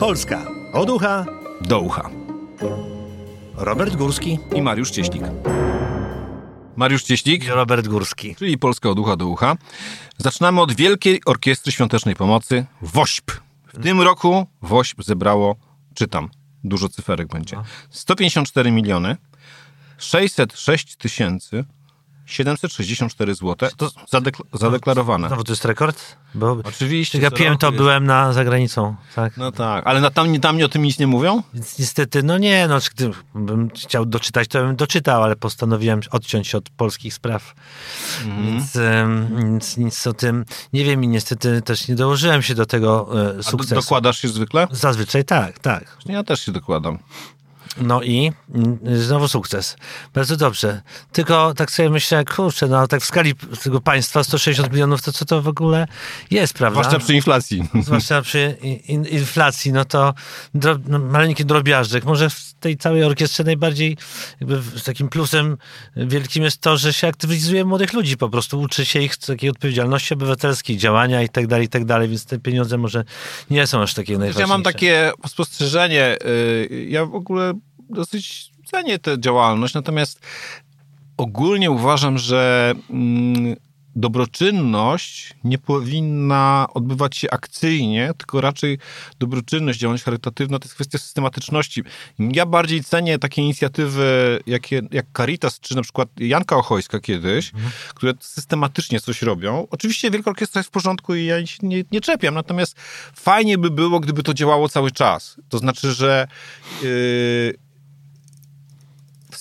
Polska od ucha do ucha. Robert Górski. I Mariusz Cieślik. Mariusz Cieślik, Robert Górski. czyli Polska od ucha do ucha. Zaczynamy od Wielkiej Orkiestry Świątecznej Pomocy WOŚP. W tym roku WOŚP zebrało, czytam, dużo cyferek będzie, 154 miliony 606 tysięcy 764 zł. To zadekla- zadeklarowane. Znowu to jest rekord? Bo Oczywiście. gapiłem, roku to jest- byłem na zagranicą, tak? No tak, ale na, tam, tam o tym nic nie mówią? Więc niestety, no nie, no gdybym chciał doczytać, to bym doczytał, ale postanowiłem odciąć się od polskich spraw. Więc, em, więc nic o tym nie wiem i niestety też nie dołożyłem się do tego e, A do, sukcesu. dokładasz się zwykle? Zazwyczaj tak, tak. Ja też się dokładam. No i znowu sukces. Bardzo dobrze. Tylko tak sobie myślę, kurczę, no tak w skali tego państwa 160 milionów, to co to w ogóle jest, prawda? Zwłaszcza przy inflacji. Zwłaszcza przy in, inflacji, no to dro, no, maleńki drobiażdżek. Może w tej całej orkiestrze najbardziej jakby takim plusem wielkim jest to, że się aktywizuje młodych ludzi, po prostu uczy się ich takiej odpowiedzialności obywatelskiej, działania i tak dalej, i tak dalej, więc te pieniądze może nie są aż takie najważniejsze. Ja mam takie spostrzeżenie. y, Ja w ogóle dosyć cenię tę działalność, natomiast ogólnie uważam, że mm, dobroczynność nie powinna odbywać się akcyjnie, tylko raczej dobroczynność, działalność charytatywna to jest kwestia systematyczności. Ja bardziej cenię takie inicjatywy jakie, jak Caritas, czy na przykład Janka Ochojska kiedyś, które systematycznie coś robią. Oczywiście Wielka Orkiestra jest w porządku i ja się nie, nie czepiam, natomiast fajnie by było, gdyby to działało cały czas. To znaczy, że yy,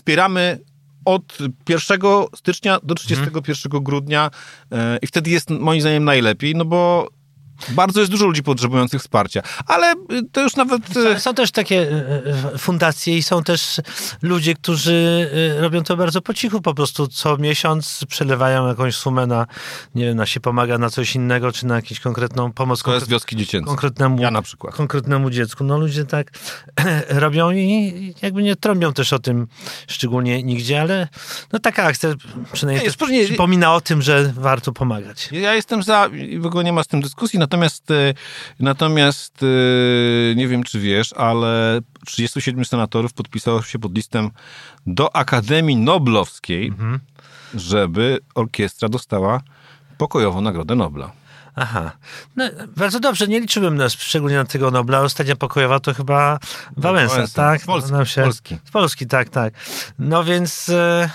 wspieramy od 1 stycznia do 31 grudnia yy, i wtedy jest moim zdaniem najlepiej, no bo bardzo jest dużo ludzi potrzebujących wsparcia, ale y, to już nawet... y, Są też takie e, fundacje i są też ludzie, którzy robią to bardzo po cichu, po prostu co miesiąc przelewają jakąś sumę na, nie wiem, na się pomaga na coś innego, czy na jakąś konkretną pomoc To jest wioski dziecięce. konkretnemu, Ja na przykład. konkretnemu dziecku. No ludzie tak robią i jakby nie trąbią też o tym szczególnie nigdzie, ale no taka akcja przynajmniej Nie, przypomina o tym, że warto pomagać. Ja jestem za, i w ogóle nie ma z tym dyskusji, natomiast, e, natomiast e, nie wiem, czy wiesz, ale 37 senatorów podpisało się pod listem do Akademii Noblowskiej, żeby orkiestra dostała pokojową Nagrodę Nobla. Aha. No, bardzo dobrze, nie liczyłem nas szczególnie na tego Nobla. Ostatnia pokojowa to chyba Wałęsa, Wałęsa. tak? Z Polski, się... Polski. Z Polski, tak, tak. No więc e,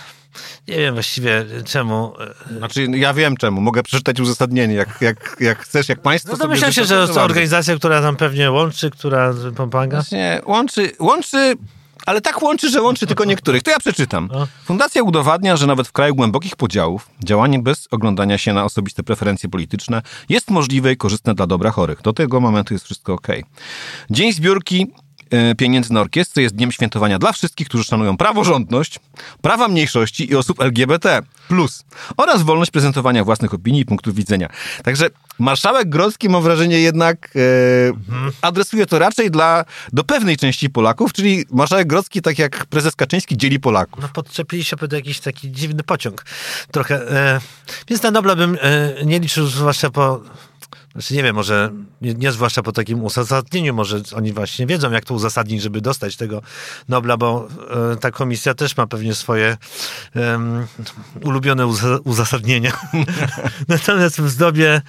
nie wiem właściwie czemu. e, Znaczy, ja wiem czemu, mogę przeczytać uzasadnienie, jak, jak, jak chcesz, jak państwo No myślę się, że to organizacja, która tam pewnie łączy, która pomaga. Właśnie łączy, łączy, ale tak łączy, że łączy tylko niektórych. To ja przeczytam. No. Fundacja udowadnia, że nawet w kraju głębokich podziałów działanie bez oglądania się na osobiste preferencje polityczne jest możliwe i korzystne dla dobra chorych. Do tego momentu jest wszystko ok. Dzień zbiórki e, pieniędzy na orkiestrę jest dniem świętowania dla wszystkich, którzy szanują praworządność, prawa mniejszości i osób LGBT+, oraz wolność prezentowania własnych opinii i punktów widzenia. Także marszałek Grodzki, mam wrażenie, jednak e, adresuje to raczej dla, do pewnej części Polaków, czyli marszałek Grodzki, tak jak prezes Kaczyński, dzieli Polaków. No podczepili się pod jakiś taki dziwny pociąg trochę. E, więc na Nobla bym e, nie liczył, zwłaszcza po... Znaczy nie wiem, może nie, nie zwłaszcza po takim uzasadnieniu, może oni właśnie wiedzą, jak to uzasadnić, żeby dostać tego Nobla, bo e, ta komisja też ma pewnie swoje em, ulubione uza, uzasadnienia. Natomiast w zdobie e,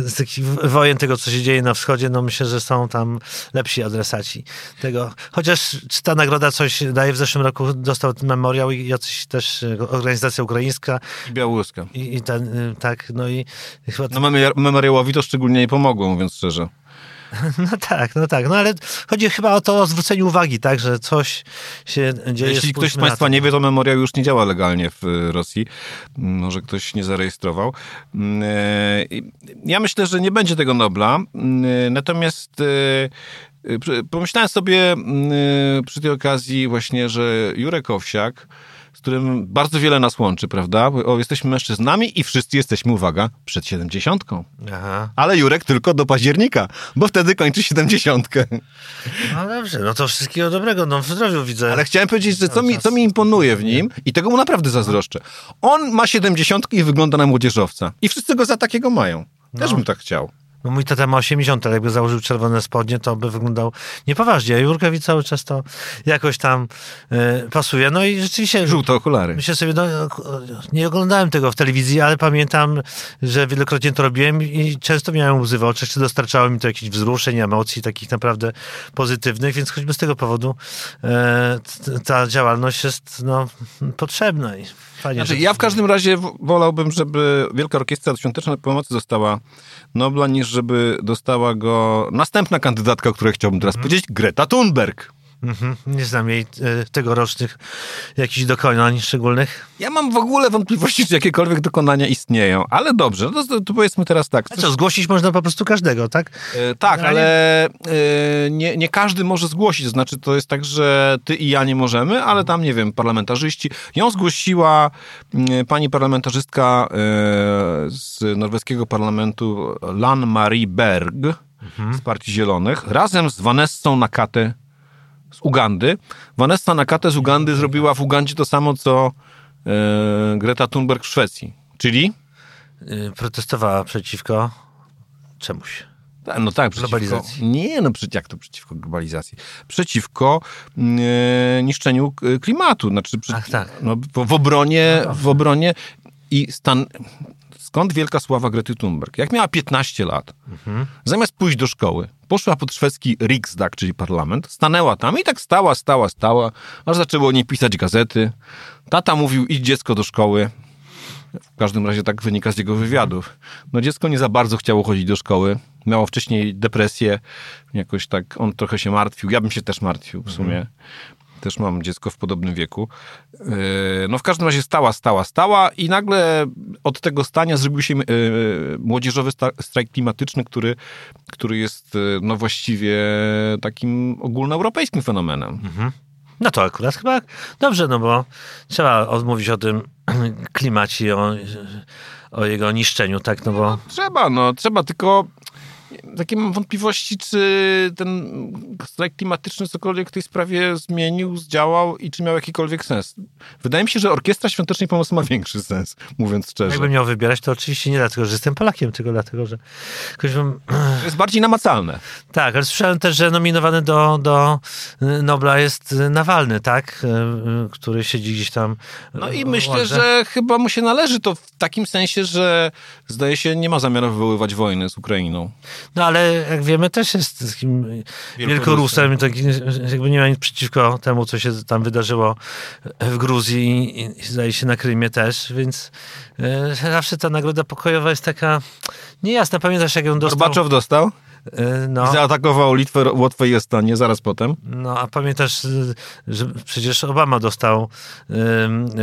z takich wojen tego, co się dzieje na wschodzie, no myślę, że są tam lepsi adresaci tego. Chociaż czy ta nagroda coś daje, w zeszłym roku dostał ten memoriał i jacyś też e, organizacja ukraińska I Białoruska. i, i ten, y, tak, no i chyba... No memoriał- memoriałowi to szczególnie nie pomogło, mówiąc szczerze. No tak, no tak, no ale chodzi chyba o to o zwrócenie uwagi, tak, że coś się dzieje. Jeśli ktoś z Państwa nie wie, to memoriał już nie działa legalnie w y, Rosji. Mm, Może ktoś nie zarejestrował. Mm, e, Ja myślę, że nie będzie tego Nobla. Mm, e, Natomiast e, pomyślałem sobie przy tej okazji właśnie, że Jurek Owsiak, z którym bardzo wiele nas łączy, prawda? Bo, O, jesteśmy mężczyznami i wszyscy jesteśmy, uwaga, przed siedemdziesiątką. Aha, Ale Jurek tylko do października, bo wtedy kończy siedemdziesiątkę. no dobrze, no to wszystkiego dobrego, no w zdrowiu widzę. Ale chciałem powiedzieć, że co mi, co mi imponuje w nim i tego mu naprawdę zazdroszczę. On ma 70 i wygląda na młodzieżowca. I wszyscy go za takiego mają. Też No. bym tak chciał. No mój tata ma 80, ale jakby założył czerwone spodnie, to by wyglądał niepoważnie. A Jurkowi cały czas to jakoś tam e, pasuje. No i rzeczywiście... Żółte okulary. Myślę sobie, no, nie oglądałem tego w telewizji, ale pamiętam, że wielokrotnie to robiłem i często miałem łzy w oczach, czy dostarczało mi to jakichś wzruszeń, emocji takich naprawdę pozytywnych, więc choćby z tego powodu t- ta działalność jest no, potrzebna. Fajnie, Znaczy, że- ja w każdym razie wolałbym, żeby Wielka Orkiestra Świątecznej Pomocy dostała Nobla, niż żeby dostała go następna kandydatka, o której chciałbym teraz powiedzieć, Greta Thunberg. Mhm. Nie znam jej e, tegorocznych jakichś dokonań szczególnych. Ja mam w ogóle wątpliwości, czy jakiekolwiek dokonania istnieją, ale dobrze, no to, to powiedzmy teraz tak. Co, zgłosić można po prostu każdego, tak? E, tak, Generalnie- ale e, nie, nie każdy może zgłosić. To znaczy, to jest tak, że ty i ja nie możemy, ale tam, nie wiem, parlamentarzyści. Ją zgłosiła mm, pani parlamentarzystka z norweskiego parlamentu Lan Marie Berg z Partii Zielonych, razem z Vanessą Nakate z Ugandy. Vanessa Nakate z Ugandy zrobiła w Ugandzie to samo, co e, Greta Thunberg w Szwecji. Czyli? Y, Protestowała przeciwko czemuś. Tak, No tak, przeciwko, Globalizacji. Nie, no przecież jak to przeciwko globalizacji? Przeciwko e, niszczeniu k- klimatu. Znaczy, przy, Ach, tak. no, w, w obronie, w obronie i stan... Skąd wielka sława Grety Thunberg? Jak miała 15 lat, zamiast pójść do szkoły, poszła pod szwedzki Riksdag, czyli parlament, stanęła tam i tak stała, stała, stała, aż zaczęło o niej pisać gazety. Tata mówił, idź dziecko do szkoły. W każdym razie tak wynika z jego wywiadów. No dziecko nie za bardzo chciało chodzić do szkoły. Miało wcześniej depresję. Jakoś tak on trochę się martwił. Ja bym się też martwił w sumie. Też mam dziecko w podobnym wieku. Yy, No w każdym razie stała, stała, stała i nagle od tego stania zrobił się yy, młodzieżowy strajk klimatyczny, który, który jest yy, no właściwie takim ogólnoeuropejskim fenomenem. No to akurat chyba dobrze, no bo trzeba odmówić o tym klimacie, o, o jego niszczeniu, tak, no bo Trzeba, no, trzeba, tylko takie mam wątpliwości, czy ten strajk klimatyczny cokolwiek w tej sprawie zmienił, zdziałał i czy miał jakikolwiek sens. Wydaje mi się, że Orkiestra Świątecznej Pomocy ma większy sens, mówiąc szczerze. jakbym miał wybierać, to oczywiście nie dlatego, że jestem Polakiem, tylko dlatego, że bym... To jest bardziej namacalne. Tak, ale słyszałem też, że nominowany do, do Nobla jest Nawalny, tak, Y, y, który siedzi gdzieś tam No y, i myślę, ładze. że chyba mu się należy to w takim sensie, że zdaje się nie ma zamiaru wywoływać wojny z Ukrainą. No ale jak wiemy, też jest takim wielkorusem, taki, jakby nie ma nic przeciwko temu, co się tam wydarzyło w Gruzji i, i zdaje się na Krymie też, więc e, zawsze ta nagroda pokojowa jest taka niejasna. Pamiętasz, jak ją dostał? Gorbaczow dostał no, zaatakował Litwę, Łotwę i Estonię zaraz potem. no, a pamiętasz, y, że przecież Obama dostał y,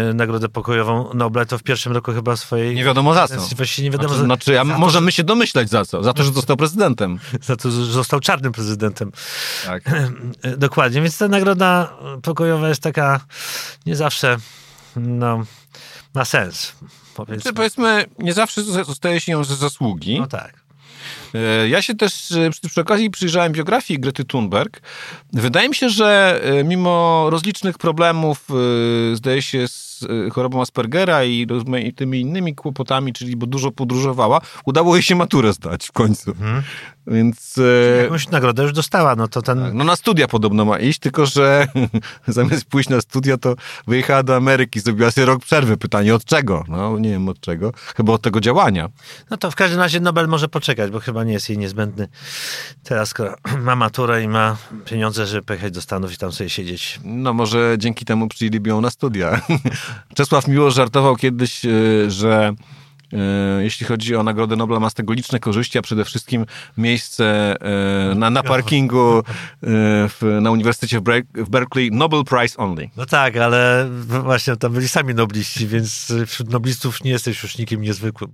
y, nagrodę pokojową Nobla, to w pierwszym roku chyba swojej... Nie wiadomo za co. Właściwie nie wiadomo, Znaczy, za, znaczy, a za, to, możemy się domyślać za co. Za to, że został prezydentem. za to, że został czarnym prezydentem. Tak. Dokładnie, więc ta nagroda pokojowa jest taka nie zawsze, no, ma sens. Powiedzmy. Czy powiedzmy, nie zawsze zostaje się ją ze zasługi. No tak. E, Ja się też e, przy, okazji przyjrzałem biografii Grety Thunberg. Wydaje mi się, że e, mimo rozlicznych problemów, zdaje się, z chorobą Aspergera i rozmaitymi innymi kłopotami, czyli bo dużo podróżowała, udało jej się maturę zdać w końcu. Więc e, Jakąś nagrodę już dostała, no to ten... tak, no na studia podobno ma iść, tylko że zamiast pójść na studia, to wyjechała do Ameryki, zrobiła sobie rok przerwy. Pytanie od czego? No nie wiem od czego. Chyba od tego działania. No to w każdym razie Nobel może poczekać, bo chyba nie jest jej niezbędny teraz, skoro ma maturę i ma pieniądze, żeby pojechać do Stanów i tam sobie siedzieć. No może dzięki temu przyjęliby ją na studia. Czesław Miłosz żartował kiedyś, e, że e, jeśli chodzi o Nagrodę Nobla, ma z tego liczne korzyści, a przede wszystkim miejsce e, na, na parkingu w, na Uniwersytecie w Berkeley, Nobel Prize only. No tak, ale właśnie tam byli sami nobliści, więc wśród noblistów nie jesteś już nikim niezwykłym.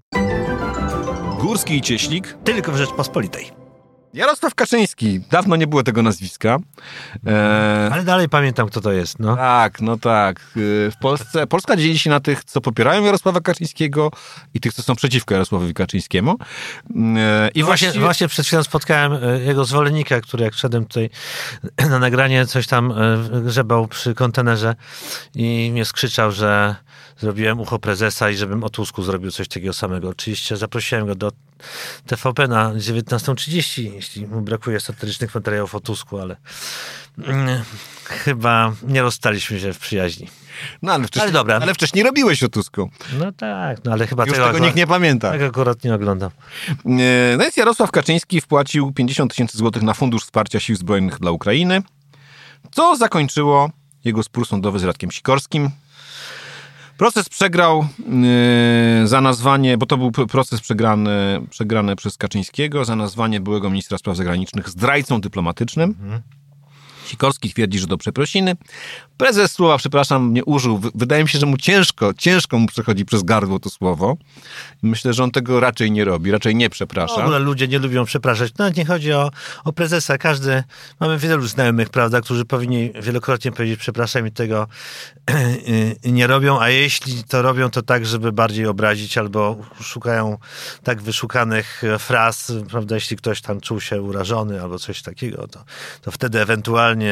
Górski i Cieślik. Tylko w Rzeczpospolitej. Jarosław Kaczyński. Dawno nie było tego nazwiska. E, Ale dalej pamiętam, kto to jest, no. tak, no tak. E, W Polsce, Polska dzieli się na tych, co popierają Jarosława Kaczyńskiego i tych, co są przeciwko Jarosławowi Kaczyńskiemu. E, I I właśnie, właściwie... właśnie przed chwilą spotkałem e, jego zwolennika, który jak szedłem tutaj na nagranie, coś tam e, grzebał przy kontenerze i mnie skrzyczał, że zrobiłem ucho prezesa i żebym o Tusku zrobił coś takiego samego. Oczywiście zaprosiłem go do TVP na 19.30, jeśli mu brakuje satyrycznych materiałów o Tusku, ale mm, chyba nie rozstaliśmy się w przyjaźni. No ale wcześniej, Ale dobra. ale wcześniej robiłeś o Tusku. No tak, no ale chyba Już tego, tego nikt nie pamięta. tak akurat nie oglądam. No więc Jarosław Kaczyński wpłacił 50 tysięcy złotych na Fundusz Wsparcia Sił Zbrojnych dla Ukrainy, co zakończyło jego spór sądowy z Radkiem Sikorskim. Proces przegrał e, za nazwanie, bo to był proces przegrany, przegrany przez Kaczyńskiego, za nazwanie byłego ministra spraw zagranicznych zdrajcą dyplomatycznym. Sikorski twierdzi, że do przeprosiny. Prezes słowa, przepraszam, nie użył. Wy- Wydaje mi się, że mu ciężko, ciężko mu przechodzi przez gardło to słowo. Myślę, że on tego raczej nie robi, raczej nie W przeprasza. ogóle ludzie nie lubią przepraszać. Nawet nie chodzi o, o prezesa. Każdy, mamy wielu znajomych, prawda, którzy powinni wielokrotnie powiedzieć przepraszam i tego nie robią, a jeśli to robią, to tak, żeby bardziej obrazić albo szukają tak wyszukanych fraz, prawda, jeśli ktoś tam czuł się urażony albo coś takiego, to, to wtedy ewentualnie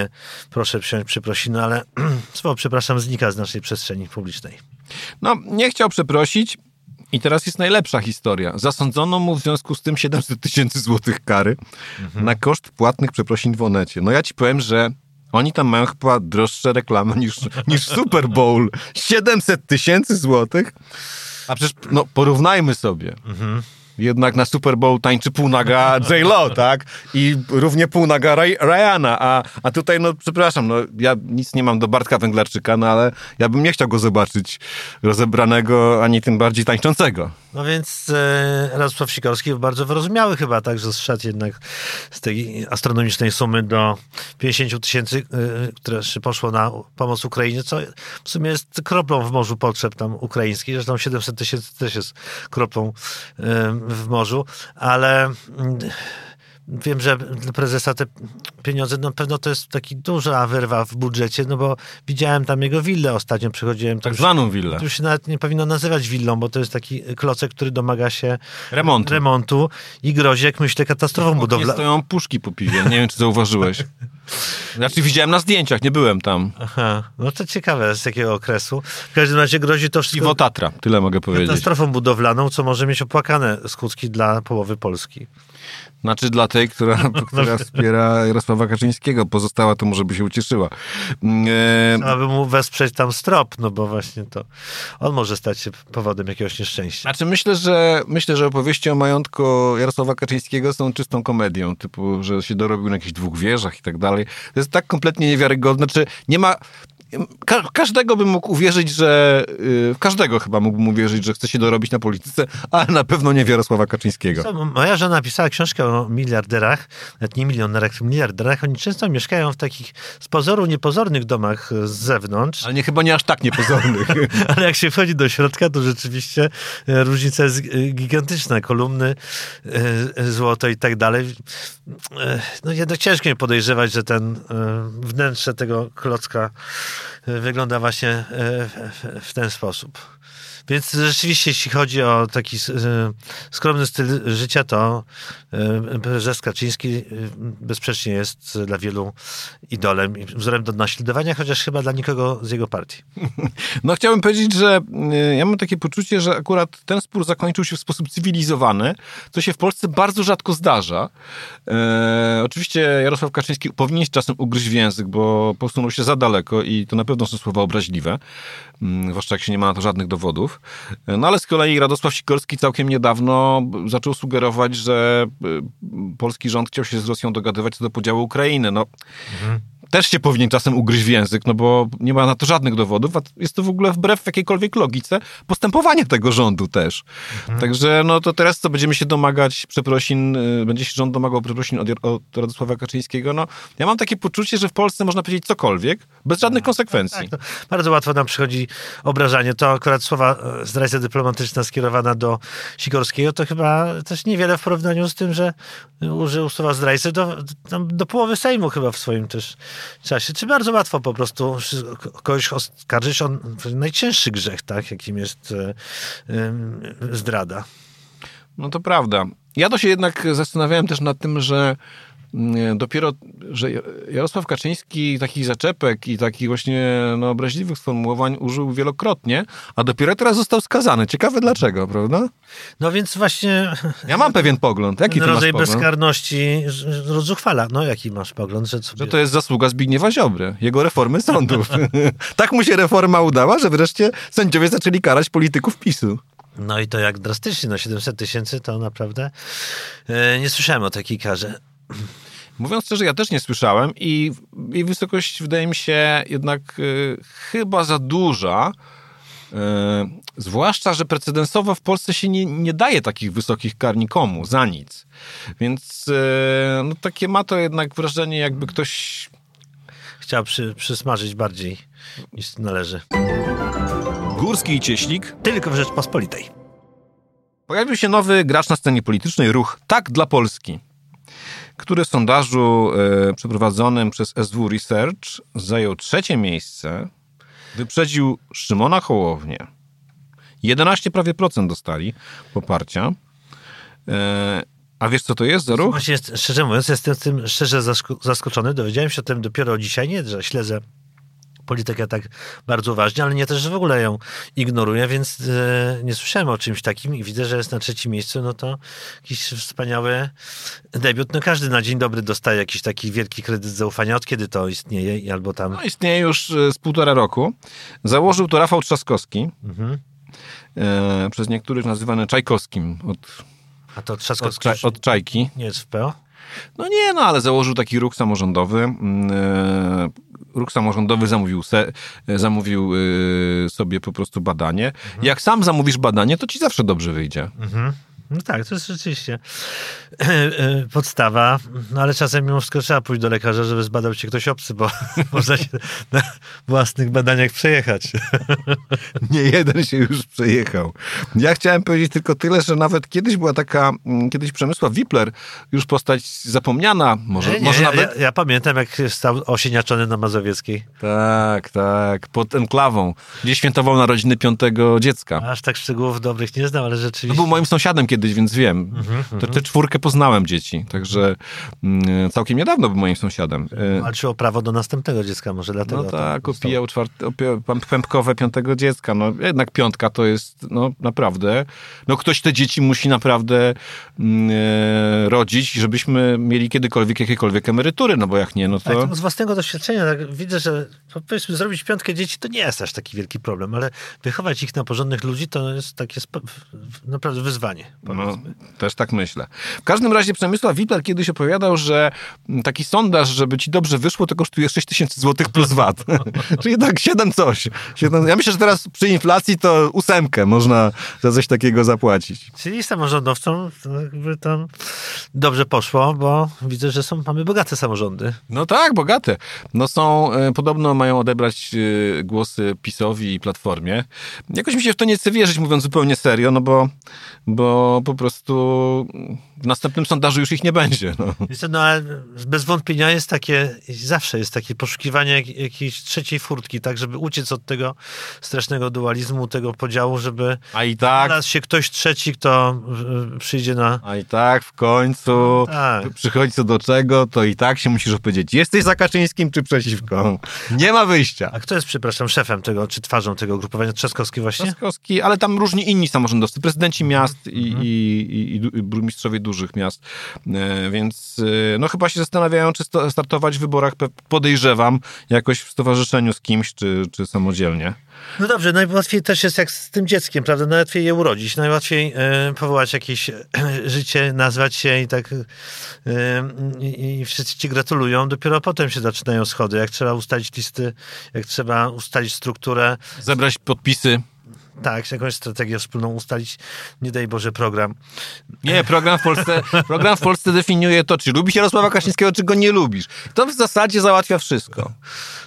proszę przyjąć przeprosiny, ale słowo przepraszam znika z naszej przestrzeni publicznej. No, nie chciał przeprosić. I teraz jest najlepsza historia. Zasądzono mu w związku z tym 700 tysięcy złotych kary na koszt płatnych przeprosin w Onecie. No ja ci powiem, że oni tam mają chyba droższe reklamy niż, niż Super Bowl. 700 tysięcy złotych? A przecież, no porównajmy sobie. Jednak na Super Bowl tańczy półnaga J-Lo, tak? I równie półnaga Ray- Ryana, a, a tutaj, no przepraszam, no ja nic nie mam do Bartka Węglarczyka, no ale ja bym nie chciał go zobaczyć rozebranego, ani tym bardziej tańczącego. No więc e, Radosław Sikorski bardzo wyrozumiały chyba, tak, że zszedł jednak z tej astronomicznej sumy do 50 tysięcy, e, które poszło na pomoc Ukrainie, co w sumie jest kroplą w morzu potrzeb tam ukraińskich. Zresztą 700 tysięcy też jest kroplą e, w morzu, ale mm, wiem, że dla prezesa te pieniądze, na pewno to jest taki duża wyrwa w budżecie, no bo widziałem tam jego willę ostatnio, przychodziłem. Tak już- zwaną willę. to już się nawet nie powinno nazywać willą, bo to jest taki klocek, który domaga się Remontu. remontu i grozi, jak myślę, katastrofą budowlaną. stoją puszki po piwie, nie wiem, czy zauważyłeś. Znaczy widziałem na zdjęciach, nie byłem tam. Aha, no to ciekawe z jakiego okresu. W każdym razie grozi to wszystko Piwo Tatra, tyle mogę powiedzieć. katastrofą budowlaną, co może mieć opłakane skutki dla połowy Polski. Znaczy dla tej, która, która wspiera Jarosława Kaczyńskiego. Pozostała to może by się ucieszyła. Mm, e, Trzeba by mu wesprzeć tam strop, no bo właśnie to on może stać się powodem jakiegoś nieszczęścia. Znaczy myślę, że myślę, że opowieści o majątku Jarosława Kaczyńskiego są czystą komedią, typu, że się dorobił na jakichś dwóch wieżach i tak dalej. To jest tak kompletnie niewiarygodne. Znaczy nie ma... Ka każdego bym mógł uwierzyć, że... Yy, każdego chyba mógłbym uwierzyć, że chce się dorobić na polityce, ale na pewno nie Jarosława Kaczyńskiego. Co, moja żona napisała książkę o miliarderach, nawet nie milionerach, tylko miliarderach. Oni często mieszkają w takich z pozoru niepozornych domach z zewnątrz. Ale nie, chyba nie aż tak niepozornych. Ale jak się wchodzi do środka, to rzeczywiście e, różnica jest gigantyczna. Kolumny, e, złoto i tak dalej. E, No jednak ciężko mi podejrzewać, że ten wnętrze tego klocka wygląda właśnie e, w- ten sposób. Więc rzeczywiście, jeśli chodzi o taki e, skromny styl życia, to e, prezes Kaczyński bezsprzecznie jest dla wielu idolem wzorem do naśladowania, chociaż chyba dla nikogo z jego partii. No chciałbym powiedzieć, że ja mam takie poczucie, że akurat ten spór zakończył się w sposób cywilizowany, co się w Polsce bardzo rzadko zdarza. E, oczywiście Jarosław Kaczyński powinien czasem ugryźć w język, bo posunął się za daleko i to na pewno są słowa obraźliwe, mm, zwłaszcza jak się nie ma na to żadnych dowodów. No ale z kolei Radosław Sikorski całkiem niedawno zaczął sugerować, że y, polski rząd chciał się z Rosją dogadywać co do podziału Ukrainy. No, też się powinien czasem ugryźć w język, no bo nie ma na to żadnych dowodów, a jest to w ogóle wbrew jakiejkolwiek logice postępowania tego rządu też. Także no to teraz co, będziemy się domagać przeprosin, y, będzie się rząd domagał przeprosin od, od Radosława Kaczyńskiego, no ja mam takie poczucie, że w Polsce można powiedzieć cokolwiek, bez żadnych konsekwencji. Tak, to bardzo łatwo nam przychodzi obrażanie. To akurat słowa e, zdrajca dyplomatyczna skierowana do Sikorskiego, to chyba też niewiele w porównaniu z tym, że użył słowa zdrajcy do, do połowy Sejmu chyba w swoim też czasie. Czy bardzo łatwo po prostu kogoś oskarżyć o najcięższy grzech, tak, jakim jest e, zdrada. No to prawda. Ja to się jednak zastanawiałem też nad tym, że dopiero, że Jarosław Kaczyński takich zaczepek i takich właśnie no, obraźliwych sformułowań użył wielokrotnie, a dopiero teraz został skazany. Ciekawe dlaczego, prawda? No więc właśnie Ja mam pewien pogląd. Jaki ten ty masz rodzaj pogląd? bezkarności rozzuchwala. No jaki masz pogląd? Że, sobie... Że to jest zasługa Zbigniewa Ziobry, jego reformy sądów. tak mu się reforma udała, że wreszcie sędziowie zaczęli karać polityków PiSu. No i to jak drastycznie, no 700 tysięcy to naprawdę e, nie słyszałem o takiej karze. Mówiąc szczerze, ja też nie słyszałem i jej wysokość wydaje mi się jednak y, chyba za duża. Y, zwłaszcza, że precedensowo w Polsce się nie, nie daje takich wysokich kar nikomu, za nic. Więc y, no, takie ma to jednak wrażenie, jakby ktoś Chciał przy, przysmażyć bardziej niż należy. Górski i Cieślik. Tylko w Rzeczpospolitej. Pojawił się nowy gracz na scenie politycznej, ruch Tak dla Polski, który w sondażu e, przeprowadzonym przez SW Research zajął trzecie miejsce, wyprzedził Szymona Hołownię. 11 prawie procent dostali poparcia. E, a wiesz, co to jest za ruch? Właśnie, szczerze mówiąc, jestem tym szczerze zasko- zaskoczony. Dowiedziałem się o tym dopiero dzisiaj. Nie, że śledzę politykę tak bardzo uważnie, ale nie też, że w ogóle ją ignoruję, więc e, nie słyszałem o czymś takim i widzę, że jest na trzecim miejscu, no to jakiś wspaniały debiut. No każdy na dzień dobry dostaje jakiś taki wielki kredyt zaufania. Od kiedy to istnieje? Albo tam... No, istnieje już e, z półtora roku. Założył to Rafał Trzaskowski, Mhm. e, przez niektórych nazywany Czajkowskim od, A to od, Trzaskowski czaj, od Czajki. nie jest w PO? No nie, no ale założył taki ruch samorządowy. Mm, e, Ruch samorządowy zamówił, se, e, zamówił e, sobie po prostu badanie. Jak sam zamówisz badanie, to ci zawsze dobrze wyjdzie. Mhm. No tak, to jest rzeczywiście e, podstawa, no ale czasem mimo wszystko trzeba pójść do lekarza, żeby zbadał cię ktoś obcy, bo można się na własnych badaniach przejechać. Nie jeden się już przejechał. Ja chciałem powiedzieć tylko tyle, że nawet kiedyś była taka, mm, kiedyś Przemysław Wipler, już postać zapomniana, może, Nie, nie, może nawet... ja, ja pamiętam, jak stał osieniaczony na Mazowieckiej. Tak, tak, pod enklawą, gdzie świętował narodziny piątego dziecka. Aż tak szczegółów dobrych nie znam, ale No rzeczywiście... był moim sąsiadem kiedyś, więc wiem. Mhm, Te, te czwórkę poznałem dzieci, także mm, całkiem niedawno był moim sąsiadem. E, Walczył o prawo do następnego dziecka, może dlatego. No tak, opijał czwarte, pam- pępkowe piątego dziecka. No jednak piątka to jest, no naprawdę, no ktoś te dzieci musi naprawdę mm, e, rodzić, żebyśmy mieli kiedykolwiek jakiekolwiek emerytury, no bo jak nie, no to... to z własnego doświadczenia tak widzę, że no, powiedzmy zrobić piątkę dzieci to nie jest aż taki wielki problem, ale wychować ich na porządnych ludzi to jest takie naprawdę wyzwanie. No, powiedzmy. też tak myślę. W każdym razie Przemysław Wipler kiedyś opowiadał, że taki sondaż, żeby ci dobrze wyszło, to kosztuje 6 tysięcy złotych plus VAT. Czyli tak 7 coś. 7, ja myślę, że teraz przy inflacji to ósemkę można za coś takiego zapłacić. Czyli samorządowcom jakby tam dobrze poszło, bo widzę, że są, mamy bogate samorządy. No tak, bogate. No są, e, podobno mają odebrać e, głosy PiSowi i Platformie. Jakoś mi się w to nie chce wierzyć, mówiąc zupełnie serio, no bo, bo po prostu w następnym sondażu już ich nie będzie. No. No ale bez wątpienia jest takie, zawsze jest takie poszukiwanie jak, jakiejś trzeciej furtki, tak, żeby uciec od tego strasznego dualizmu, tego podziału, żeby A i tak, znalazł się ktoś trzeci, kto przyjdzie na... a i tak w końcu Tak. przychodzi co do czego, to i tak się musisz opowiedzieć, jesteś za Kaczyńskim czy przeciwko. Nie ma wyjścia. A kto jest, przepraszam, szefem tego, czy twarzą tego ugrupowania? Trzaskowski właśnie? Trzaskowski, ale tam różni inni samorządowcy, prezydenci miast i, i, i, i burmistrzowie dużych miast. E, więc e, no chyba się zastanawiają, czy startować w wyborach, podejrzewam, jakoś w stowarzyszeniu z kimś, czy, czy samodzielnie. No dobrze, najłatwiej też jest jak z tym dzieckiem, prawda? Najłatwiej je urodzić, najłatwiej e, powołać jakieś e, życie, nazwać się i tak i, i wszyscy ci gratulują. Dopiero potem się zaczynają schody, jak trzeba ustalić listy, jak trzeba ustalić strukturę, Zebrać podpisy. Tak, jakąś strategię wspólną ustalić, nie daj Boże program. Nie, program w Polsce, program w Polsce definiuje to, czy lubisz Jarosława Kaczyńskiego, czy go nie lubisz. To w zasadzie załatwia wszystko.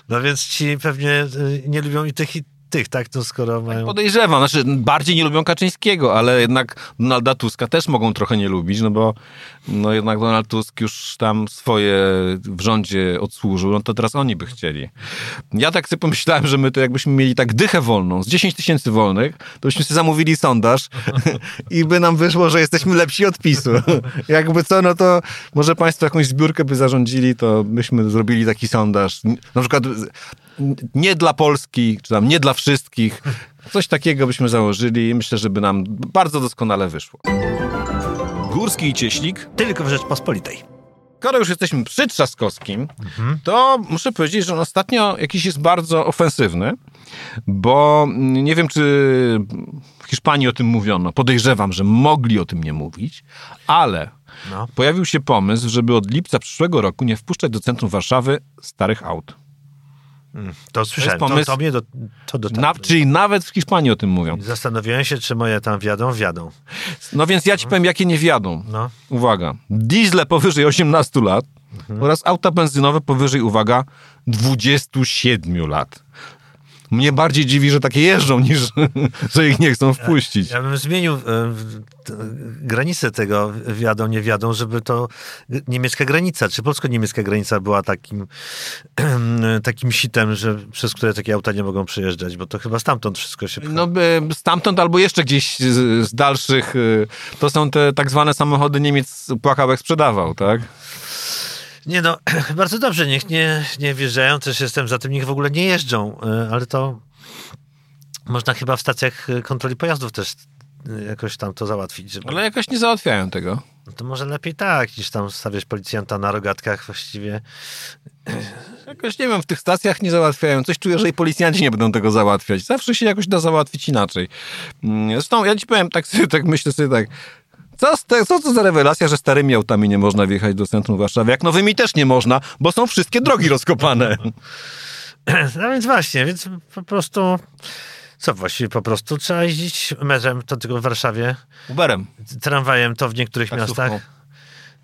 No więc ci pewnie y, nie lubią i tych, i tych, tak? To skoro mają... Podejrzewam, znaczy bardziej nie lubią Kaczyńskiego, ale jednak Donalda Tuska też mogą trochę nie lubić, no bo no jednak Donald Tusk już tam swoje w rządzie odsłużył, no to teraz oni by chcieli. Ja tak sobie pomyślałem, że my to jakbyśmy mieli tak dychę wolną, z 10 tysięcy wolnych, to byśmy sobie zamówili sondaż i by nam wyszło, że jesteśmy lepsi od PiSu. Jakby co, no to może państwo jakąś zbiórkę by zarządzili, to byśmy zrobili taki sondaż. Na przykład nie dla Polski, czy tam nie dla wszystkich. Coś takiego byśmy założyli i myślę, że by nam bardzo doskonale wyszło. Górski i Cieślik. Tylko w Rzeczpospolitej. Skoro już jesteśmy przy Trzaskowskim, to muszę powiedzieć, że on ostatnio jakiś jest bardzo ofensywny, bo nie wiem, czy w Hiszpanii o tym mówiono. Podejrzewam, że mogli o tym nie mówić, ale No. pojawił się pomysł, żeby od lipca przyszłego roku nie wpuszczać do centrum Warszawy starych aut. To słyszałem, to, pomysł- to mnie do, to. Na, czyli nawet w Hiszpanii o tym mówią. Zastanawiałem się, czy moje tam wiadą, wiadą. No więc ja ci powiem, jakie nie wiadą. No. Uwaga. Diesle powyżej 18 lat oraz auta benzynowe powyżej, uwaga, 27 lat. Mnie bardziej dziwi, że takie jeżdżą, niż że ich nie chcą wpuścić. Ja bym zmienił e, t- granicę tego wiadą, nie wiadą, żeby to niemiecka granica, czy polsko-niemiecka granica była takim, takim sitem, że, przez które takie auta nie mogą przejeżdżać, bo to chyba stamtąd wszystko się pcha. No by stamtąd albo jeszcze gdzieś z, z dalszych, y, to są te tak zwane samochody Niemiec płakałek sprzedawał, tak? Nie no, bardzo dobrze, niech nie, nie wjeżdżają, też jestem za tym, niech w ogóle nie jeżdżą, e, ale to można chyba w stacjach e, kontroli pojazdów też e, jakoś tam to załatwić. Żeby... Ale jakoś nie załatwiają tego. No to może lepiej tak, niż tam stawiać policjanta na rogatkach właściwie. Jakoś nie wiem, w tych stacjach nie załatwiają. Coś czuję, że i policjanci nie będą tego załatwiać. Zawsze się jakoś da załatwić inaczej. Mm, Zresztą ja ci powiem, tak, tak myślę sobie tak. Co, te, co to za rewelacja, że starymi autami nie można wjechać do centrum Warszawy? Jak nowymi też nie można, bo są wszystkie drogi rozkopane. No więc właśnie, więc po prostu... Co właściwie po prostu trzeba jeździć metrem, to tylko w Warszawie, Uberem, tramwajem to w niektórych Taksówką. miastach,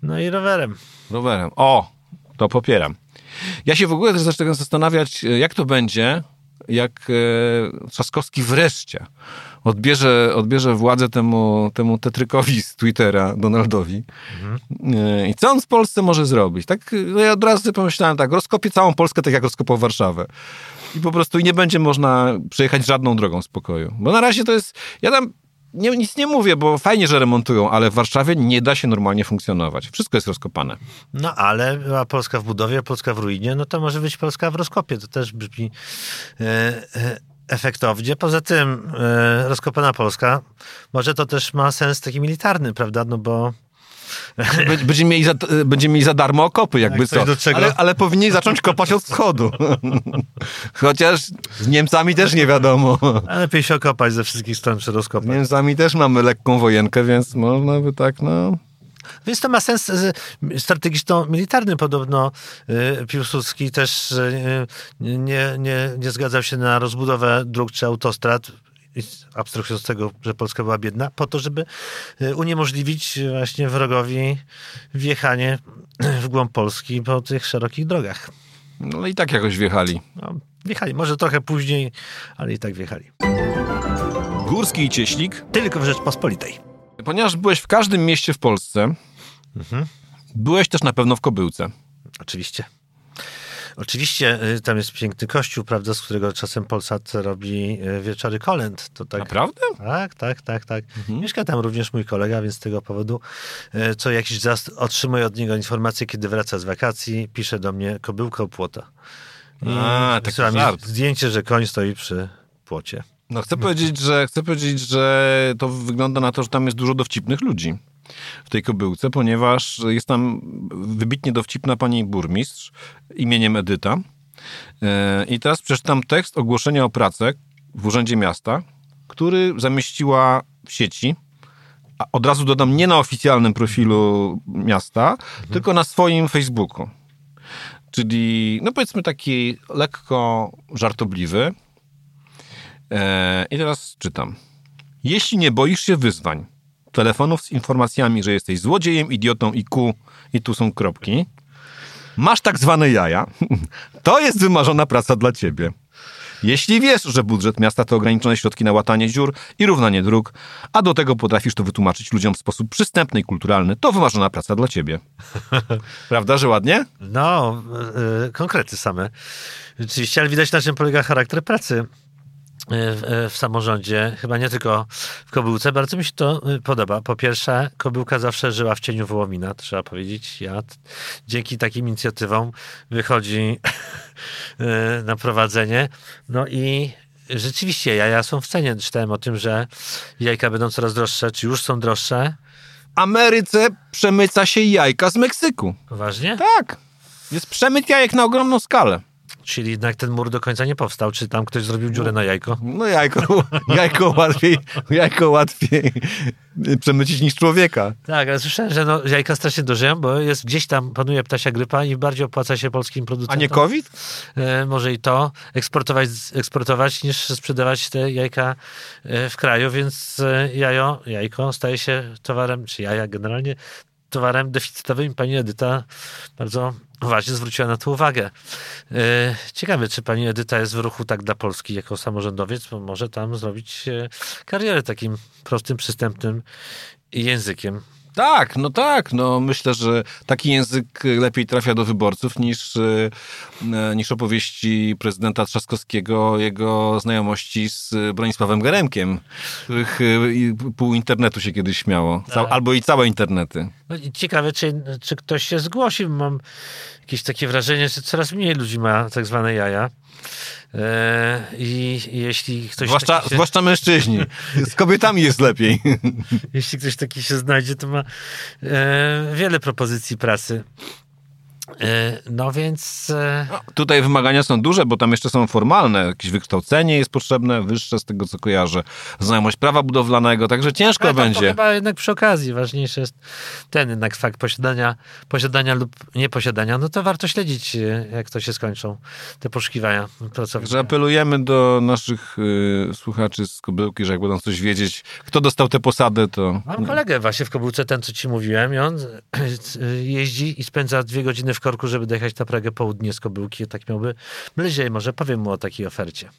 no i rowerem. rowerem. O, to popieram. Ja się w ogóle też zaczynam zastanawiać, jak to będzie, jak e, Trzaskowski wreszcie odbierze, odbierze władzę temu, temu tetrykowi z Twittera, Donaldowi. E, I co on w Polsce może zrobić? Tak, no ja od razu pomyślałem tak, rozkopie całą Polskę tak jak rozkopał Warszawę. I po prostu i nie będzie można przejechać żadną drogą spokoju. Bo na razie to jest, ja tam nie, nic nie mówię, bo fajnie, że remontują, ale w Warszawie nie da się normalnie funkcjonować. Wszystko jest rozkopane. No ale była Polska w budowie, Polska w ruinie, no to może być Polska w rozkopie. To też brzmi e, e, efektownie. Poza tym e, rozkopana Polska, może to też ma sens taki militarny, prawda? No bo Będziemy mieli za, będziemy mieli za darmo okopy, jakby co. Ale, ale powinni zacząć kopać od wschodu. Chociaż z Niemcami też nie wiadomo. a lepiej się okopać ze wszystkich stron przy Z rozkopach. Niemcami też mamy lekką wojenkę, więc można by tak, no... Więc to ma sens e, strategiczno-militarny. Podobno e, Piłsudski też e, nie, nie, nie zgadzał się na rozbudowę dróg czy autostrad, abstrahując z tego, że Polska była biedna, po to, żeby e, uniemożliwić właśnie wrogowi wjechanie w głąb Polski po tych szerokich drogach. no i tak jakoś wjechali. No, wjechali, może trochę później, ale i tak wjechali. Górski i Cieślik. Tylko w Rzeczpospolitej. Ponieważ byłeś w każdym mieście w Polsce, Mhm. byłeś też na pewno w Kobyłce. Oczywiście. Oczywiście y, tam jest piękny kościół, prawda, z którego czasem Polsat robi y, wieczory kolęd. To tak, Naprawdę? tak, tak, tak, tak. Mieszka tam również mój kolega, więc z tego powodu y, co jakiś czas otrzymuję od niego informacje, kiedy wraca z wakacji, pisze do mnie kobyłka u płota. I A, mi żart. zdjęcie, że koń stoi przy płocie. No chcę powiedzieć, że chcę powiedzieć, że to wygląda na to, że tam jest dużo dowcipnych ludzi w tej kobyłce, ponieważ jest tam wybitnie dowcipna pani burmistrz imieniem Edyta. E, I teraz przeczytam tekst ogłoszenia o pracę w Urzędzie Miasta, który zamieściła w sieci. A od razu dodam, nie na oficjalnym profilu miasta, tylko na swoim Facebooku. Czyli, no powiedzmy taki lekko żartobliwy. E, I teraz czytam. Jeśli nie boisz się wyzwań, telefonów z informacjami, że jesteś złodziejem, idiotą i ku, i tu są kropki, masz tak zwane jaja, to jest wymarzona praca dla ciebie. Jeśli wiesz, że budżet miasta to ograniczone środki na łatanie dziur i równanie dróg, a do tego potrafisz to wytłumaczyć ludziom w sposób przystępny i kulturalny, to wymarzona praca dla ciebie. Prawda, że ładnie? No, y, konkrety same. Rzeczywiście, ale widać na czym polega charakter pracy w, y, w samorządzie, chyba nie tylko w Kobyłce. Bardzo mi się to y, podoba. Po pierwsze, Kobyłka zawsze żyła w cieniu Wołomina, trzeba powiedzieć. Ja dzięki takim inicjatywom wychodzi na prowadzenie. No i rzeczywiście jaja są w cenie. Czytałem o tym, że jajka będą coraz droższe, czy już są droższe. Ameryce przemyca się jajka z Meksyku. Poważnie? Tak. Jest przemyt jajek na ogromną skalę. Czyli jednak ten mur do końca nie powstał. Czy tam ktoś zrobił dziurę na jajko? No jajko, jajko łatwiej, jajko łatwiej przemycić niż człowieka. Tak, ale słyszałem, że no, jajka strasznie dożyją, bo jest gdzieś tam panuje ptasia grypa i bardziej opłaca się polskim A producentom. nie COVID? E, może i to eksportować, eksportować niż sprzedawać te jajka e, w kraju, więc e, jajo, jajko staje się towarem, czy jaja generalnie towarem deficytowym. Pani Edyta bardzo uważnie zwróciła na to uwagę. E, Ciekawe, czy pani Edyta jest w ruchu tak dla Polski jako samorządowiec, bo może tam zrobić karierę takim prostym, przystępnym językiem. Tak, no tak. No myślę, że taki język lepiej trafia do wyborców niż, e, niż opowieści prezydenta Trzaskowskiego jego znajomości z Bronisławem Geremkiem, których e, pół internetu się kiedyś śmiało. Tak. albo i całe internety. No ciekawe, czy, czy ktoś się zgłosił. Mam jakieś takie wrażenie, że coraz mniej ludzi ma tak zwane jaja. E, I jeśli ktoś, Zwłaszcza, się, zwłaszcza mężczyźni. Z kobietami jest lepiej. jeśli ktoś taki się znajdzie, to ma e, wiele propozycji pracy. E, no więc e, No, tutaj wymagania są duże, bo tam jeszcze są formalne. Jakieś wykształcenie jest potrzebne, wyższe z tego, co kojarzę. Znajomość prawa budowlanego, także ciężko ale to, to będzie. chyba jednak przy okazji ważniejszy jest ten jednak fakt posiadania, posiadania lub nieposiadania. No to warto śledzić, e, jak to się skończą te poszukiwania pracowników. Że apelujemy do naszych y, słuchaczy z Kobyłki, że jak będą coś wiedzieć, kto dostał tę posadę, to... Mam kolegę właśnie w Kobyłce, ten co ci mówiłem i on jeździ i spędza dwie godziny w korku, żeby dojechać na Pragę południe z Kobyłki. Tak miałby bliżej, może powiem mu o takiej ofercie.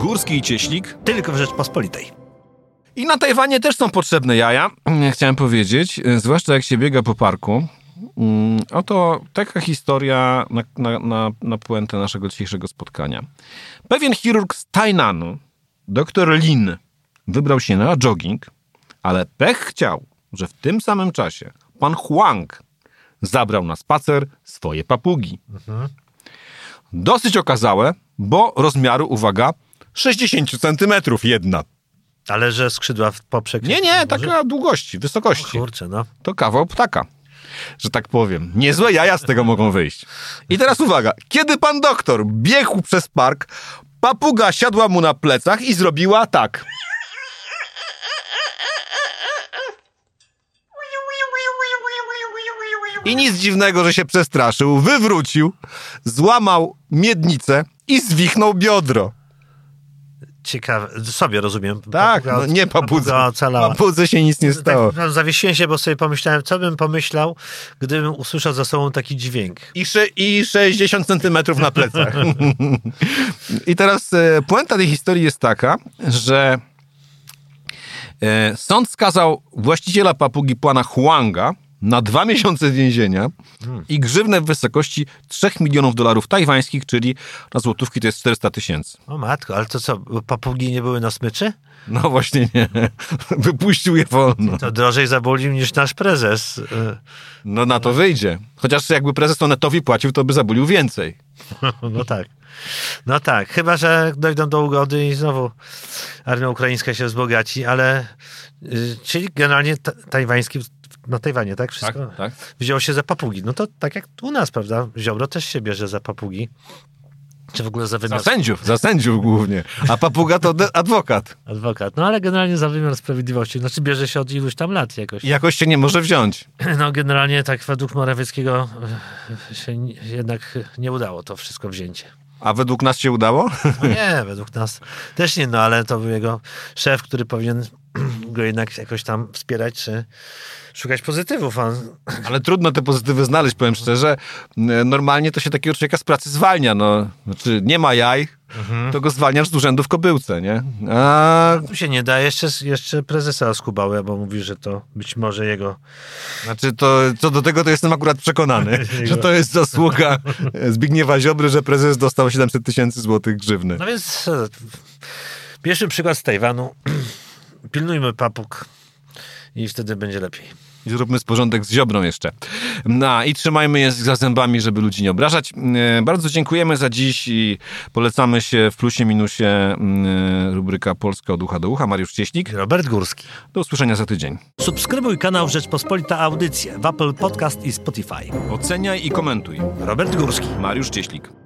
Górski i Cieśnik. Tylko w Rzeczpospolitej. I na Tajwanie też są potrzebne jaja, chciałem powiedzieć, y, zwłaszcza jak się biega po parku. Mm, Oto taka historia na, na, na, na puentę naszego dzisiejszego spotkania. Pewien chirurg z Tainanu, dr Lin, wybrał się na jogging, ale pech chciał, że w tym samym czasie pan Huang zabrał na spacer swoje papugi. Dosyć okazałe, bo rozmiaru, uwaga, 60 centymetrów jedna. Ale że skrzydła w poprzek. Nie, nie, taka długości, wysokości. Kurczę, no. To kawał ptaka, że tak powiem. Niezłe jaja z tego mogą wyjść. I teraz uwaga, kiedy pan doktor biegł przez park, papuga siadła mu na plecach i zrobiła tak. I nic dziwnego, że się przestraszył, wywrócił, złamał miednicę i zwichnął biodro. Ciekawe. Sobie rozumiem. Tak, Papuga- no nie papudze. papuga. Papudze się nic nie stało. Tak, zawiesiłem się, bo sobie pomyślałem, co bym pomyślał, gdybym usłyszał za sobą taki dźwięk. I, sze- I 60 centymetrów na plecach. I teraz e, puenta tej historii jest taka, że e, sąd skazał właściciela papugi pana Huanga na dwa miesiące więzienia i grzywnę w wysokości 3 milionów dolarów tajwańskich, czyli na złotówki to jest 400 tysięcy. O matko, ale to co, papugi nie były na smyczy? No właśnie nie. Wypuścił je wolno. To drożej zabulił niż nasz prezes. No na to wyjdzie. Chociaż jakby prezes to netowi płacił, to by zabulił więcej. No tak. No tak, chyba, że dojdą do ugody i znowu armia ukraińska się wzbogaci, ale y, czyli generalnie ta, tajwański, na Tajwanie, tak? Wszystko tak. wzięło się za papugi. No to tak jak u nas, prawda? Ziobro też się bierze za papugi. Czy w ogóle za Za wymiar sędziów, za sędziów głównie. A papuga to adwokat. adwokat. No ale generalnie za wymiar sprawiedliwości. Znaczy bierze się od iluś tam lat jakoś. Jakoś się nie może wziąć. No generalnie tak według Morawieckiego y, się jednak nie udało to wszystko wzięcie. A według nas się udało? No nie, według nas też nie, no ale to był jego szef, który powinien go jednak jakoś tam wspierać, czy szukać pozytywów. A Ale trudno te pozytywy znaleźć, powiem szczerze. Normalnie to się takiego człowieka z pracy zwalnia. No. Znaczy, nie ma jaj, to go zwalniasz z urzędu w kobyłce, nie? A, tu się nie da. Jeszcze, jeszcze prezesa skubały, bo mówi, że to być może jego... znaczy, to co do tego to jestem akurat przekonany, że to jest zasługa Zbigniewa Ziobry, że prezes dostał 700 tysięcy złotych grzywny. No więc e, pierwszy przykład z Tajwanu. Pilnujmy papug i wtedy będzie lepiej. I zróbmy z porządek z Ziobrą jeszcze. No i trzymajmy je za zębami, żeby ludzi nie obrażać. E, Bardzo dziękujemy za dziś i polecamy się w plusie minusie mm, rubryka Polska od ucha do ucha. Mariusz Cieśnik. Robert Górski. Do usłyszenia za tydzień. Subskrybuj kanał Rzeczpospolita Audycje w Apple Podcast i Spotify. Oceniaj i komentuj. Robert Górski. Mariusz Cieślik.